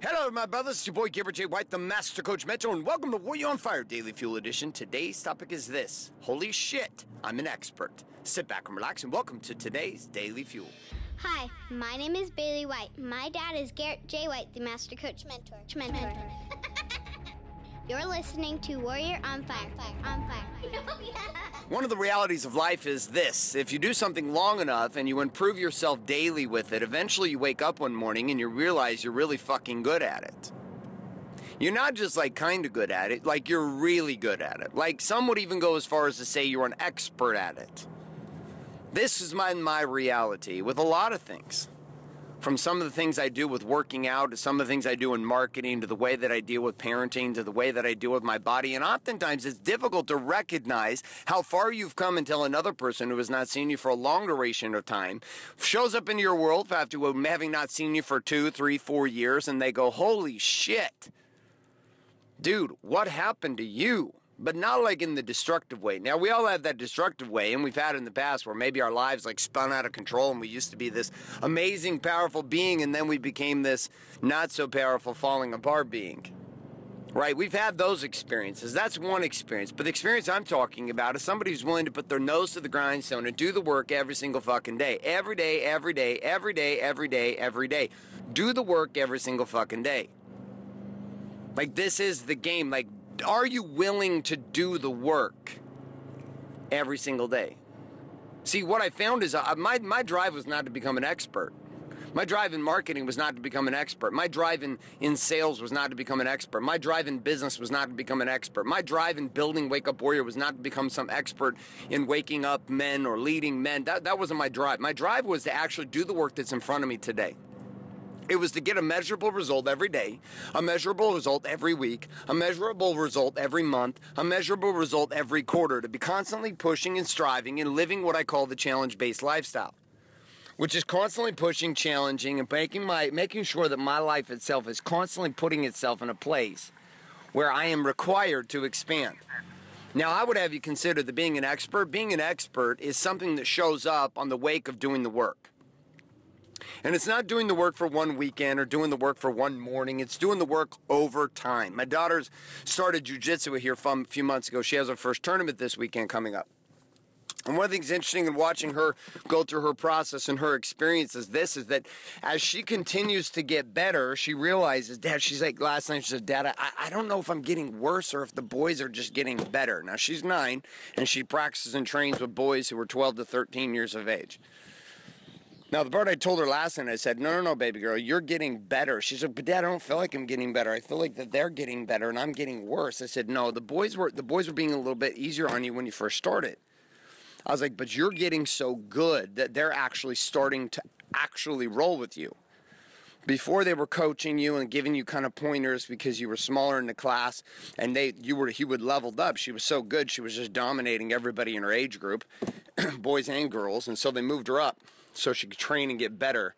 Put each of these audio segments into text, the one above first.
Hello, my brothers. It's your boy Garrett J. White, the Master Coach Mentor, and welcome to Warrior on Fire Daily Fuel Edition. Today's topic is this Holy shit, I'm an expert. Sit back and relax, and welcome to today's Daily Fuel. Hi, my name is Bailey White. My dad is Garrett J. White, the Master Coach Mentor. Mentor. You're listening to Warrior on Fire. Fire, on Fire. One of the realities of life is this if you do something long enough and you improve yourself daily with it, eventually you wake up one morning and you realize you're really fucking good at it. You're not just like kind of good at it, like you're really good at it. Like some would even go as far as to say you're an expert at it. This is my, my reality with a lot of things. From some of the things I do with working out to some of the things I do in marketing to the way that I deal with parenting to the way that I deal with my body. And oftentimes it's difficult to recognize how far you've come until another person who has not seen you for a long duration of time shows up into your world after having not seen you for two, three, four years and they go, Holy shit. Dude, what happened to you? But not like in the destructive way. Now, we all have that destructive way, and we've had in the past where maybe our lives like spun out of control and we used to be this amazing, powerful being, and then we became this not so powerful, falling apart being. Right? We've had those experiences. That's one experience. But the experience I'm talking about is somebody who's willing to put their nose to the grindstone and do the work every single fucking day. Every day, every day, every day, every day, every day. Do the work every single fucking day. Like, this is the game. Like, are you willing to do the work every single day? See, what I found is uh, my, my drive was not to become an expert. My drive in marketing was not to become an expert. My drive in, in sales was not to become an expert. My drive in business was not to become an expert. My drive in building Wake Up Warrior was not to become some expert in waking up men or leading men. That, that wasn't my drive. My drive was to actually do the work that's in front of me today. It was to get a measurable result every day, a measurable result every week, a measurable result every month, a measurable result every quarter, to be constantly pushing and striving and living what I call the challenge based lifestyle. Which is constantly pushing, challenging, and making my making sure that my life itself is constantly putting itself in a place where I am required to expand. Now, I would have you consider that being an expert, being an expert is something that shows up on the wake of doing the work. And it's not doing the work for one weekend or doing the work for one morning. It's doing the work over time. My daughter's started jujitsu here from a few months ago. She has her first tournament this weekend coming up. And one of the things interesting in watching her go through her process and her experience is this is that as she continues to get better, she realizes, Dad, she's like last night, she said, Dad, I, I don't know if I'm getting worse or if the boys are just getting better. Now she's nine and she practices and trains with boys who are 12 to 13 years of age. Now, the part I told her last night, I said, no, no, no, baby girl, you're getting better. She said, but dad, I don't feel like I'm getting better. I feel like that they're getting better and I'm getting worse. I said, no, the boys were, the boys were being a little bit easier on you when you first started. I was like, but you're getting so good that they're actually starting to actually roll with you. Before they were coaching you and giving you kind of pointers because you were smaller in the class and they you were he would leveled up. She was so good, she was just dominating everybody in her age group, boys and girls, and so they moved her up so she could train and get better.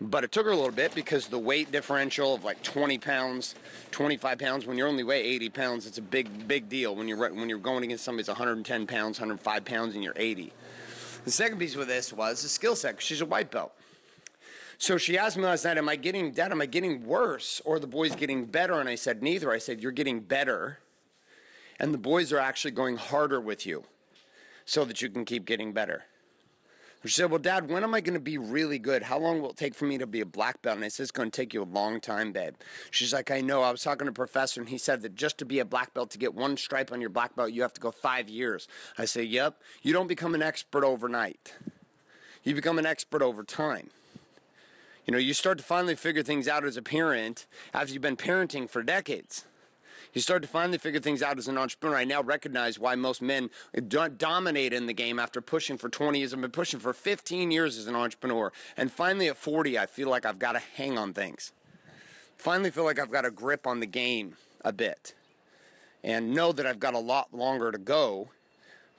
But it took her a little bit because the weight differential of like 20 pounds, 25 pounds. When you only weigh 80 pounds, it's a big, big deal. When you're when you're going against somebody that's 110 pounds, 105 pounds, and you're 80. The second piece with this was the skill set. She's a white belt. So she asked me last night, "Am I getting Dad? Am I getting worse, or the boys getting better?" And I said, "Neither." I said, "You're getting better, and the boys are actually going harder with you, so that you can keep getting better." She said, Well, Dad, when am I going to be really good? How long will it take for me to be a black belt? And I said, It's going to take you a long time, babe. She's like, I know. I was talking to a professor, and he said that just to be a black belt, to get one stripe on your black belt, you have to go five years. I say, Yep. You don't become an expert overnight, you become an expert over time. You know, you start to finally figure things out as a parent after you've been parenting for decades. You start to finally figure things out as an entrepreneur. I now recognize why most men dominate in the game after pushing for 20 years. I've been pushing for 15 years as an entrepreneur. And finally at 40, I feel like I've got to hang on things. Finally feel like I've got a grip on the game a bit. And know that I've got a lot longer to go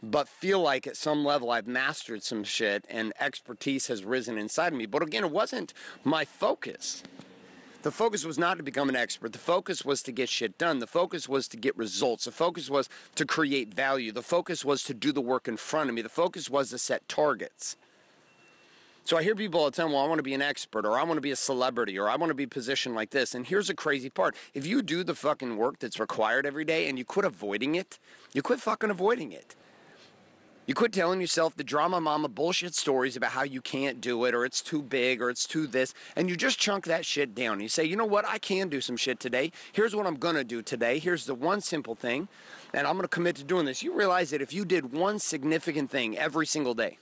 but feel like at some level I've mastered some shit and expertise has risen inside of me. But again, it wasn't my focus. The focus was not to become an expert. The focus was to get shit done. The focus was to get results. The focus was to create value. The focus was to do the work in front of me. The focus was to set targets. So I hear people all the time, well, I want to be an expert, or I want to be a celebrity, or I want to be positioned like this. And here's the crazy part if you do the fucking work that's required every day and you quit avoiding it, you quit fucking avoiding it. You quit telling yourself the drama mama bullshit stories about how you can't do it or it's too big or it's too this, and you just chunk that shit down. You say, you know what, I can do some shit today. Here's what I'm gonna do today. Here's the one simple thing, and I'm gonna commit to doing this. You realize that if you did one significant thing every single day,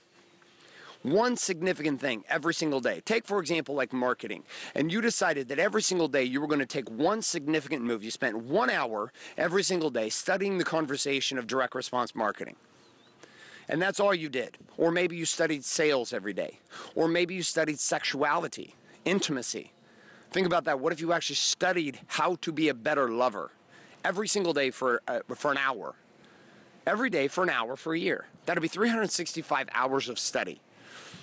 one significant thing every single day. Take, for example, like marketing, and you decided that every single day you were going to take one significant move. You spent one hour every single day studying the conversation of direct response marketing. And that's all you did. Or maybe you studied sales every day. Or maybe you studied sexuality, intimacy. Think about that. What if you actually studied how to be a better lover every single day for, uh, for an hour? Every day for an hour for a year. That'd be 365 hours of study.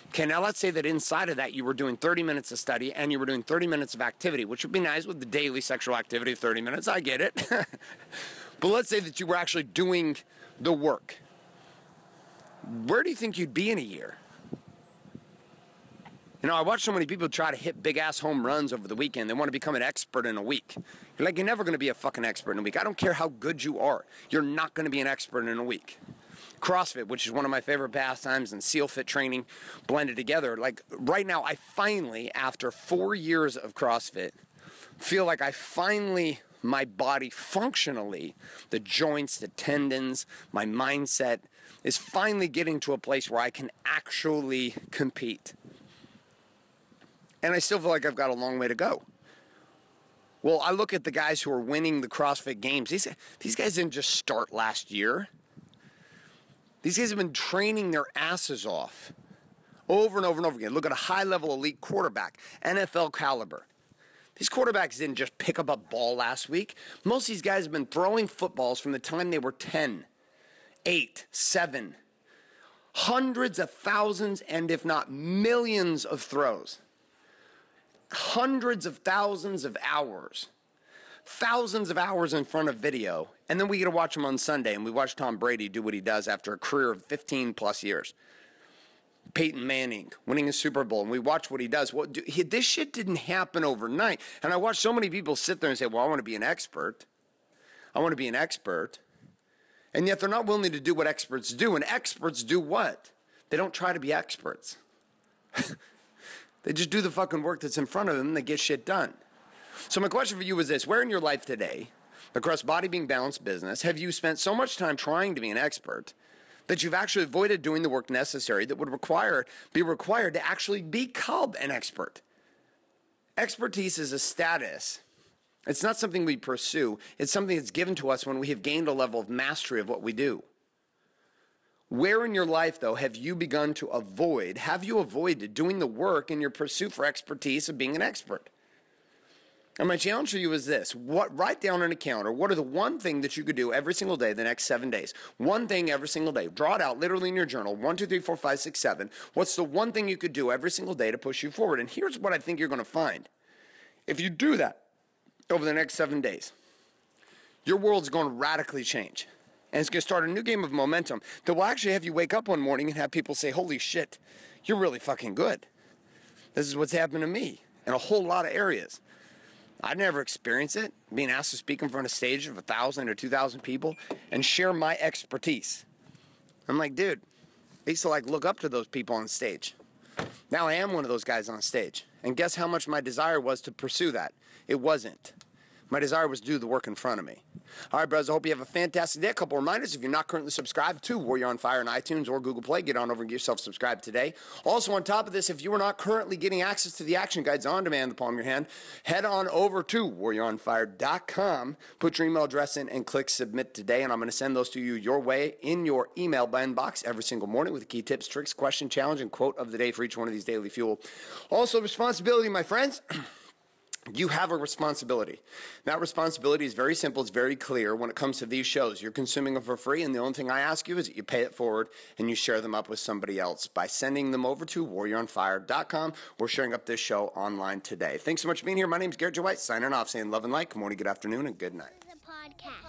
Okay, now let's say that inside of that you were doing 30 minutes of study and you were doing 30 minutes of activity, which would be nice with the daily sexual activity of 30 minutes. I get it. but let's say that you were actually doing the work. Where do you think you'd be in a year? You know, I watch so many people try to hit big ass home runs over the weekend. They want to become an expert in a week. You're like, you're never going to be a fucking expert in a week. I don't care how good you are. You're not going to be an expert in a week. CrossFit, which is one of my favorite pastimes, and SEAL Fit training blended together. Like right now, I finally, after four years of CrossFit, feel like I finally, my body functionally, the joints, the tendons, my mindset is finally getting to a place where I can actually compete. And I still feel like I've got a long way to go. Well, I look at the guys who are winning the CrossFit Games. These, these guys didn't just start last year. These guys have been training their asses off over and over and over again. Look at a high level elite quarterback, NFL caliber. These quarterbacks didn't just pick up a ball last week. Most of these guys have been throwing footballs from the time they were 10, 8, 7. Hundreds of thousands and if not millions of throws. Hundreds of thousands of hours thousands of hours in front of video, and then we get to watch them on Sunday, and we watch Tom Brady do what he does after a career of 15 plus years. Peyton Manning winning a Super Bowl, and we watch what he does. Well, do, he, this shit didn't happen overnight. And I watch so many people sit there and say, Well, I want to be an expert. I want to be an expert. And yet they're not willing to do what experts do. And experts do what? They don't try to be experts. they just do the fucking work that's in front of them and they get shit done. So, my question for you is this Where in your life today, across body being balanced business, have you spent so much time trying to be an expert that you've actually avoided doing the work necessary that would require be required to actually become an expert? Expertise is a status. It's not something we pursue. It's something that's given to us when we have gained a level of mastery of what we do. Where in your life, though, have you begun to avoid, have you avoided doing the work in your pursuit for expertise of being an expert? And my challenge for you is this: what write down on a counter. What are the one thing that you could do every single day the next seven days? One thing every single day. Draw it out literally in your journal. One, two, three, four, five, six, seven. What's the one thing you could do every single day to push you forward? And here's what I think you're going to find. If you do that over the next seven days, your world's going to radically change. And it's going to start a new game of momentum that will actually have you wake up one morning and have people say, Holy shit, you're really fucking good. This is what's happened to me in a whole lot of areas. I'd never experienced it, being asked to speak in front of a stage of a thousand or two thousand people and share my expertise. I'm like, dude, I used to like look up to those people on stage. Now I am one of those guys on stage. And guess how much my desire was to pursue that? It wasn't. My desire was to do the work in front of me. All right, brothers, I hope you have a fantastic day. A couple reminders if you're not currently subscribed to Warrior on Fire on iTunes or Google Play, get on over and get yourself subscribed today. Also, on top of this, if you are not currently getting access to the action guides on demand the palm of your hand, head on over to warrioronfire.com, put your email address in, and click submit today. And I'm going to send those to you your way in your email inbox every single morning with key tips, tricks, question, challenge, and quote of the day for each one of these daily fuel. Also, responsibility, my friends. you have a responsibility. That responsibility is very simple, it's very clear when it comes to these shows. You're consuming them for free, and the only thing I ask you is that you pay it forward and you share them up with somebody else by sending them over to warrioronfire.com or sharing up this show online today. Thanks so much for being here. My name is Garrett J. White, signing off, saying love and light. Good morning, good afternoon, and good night. Podcast.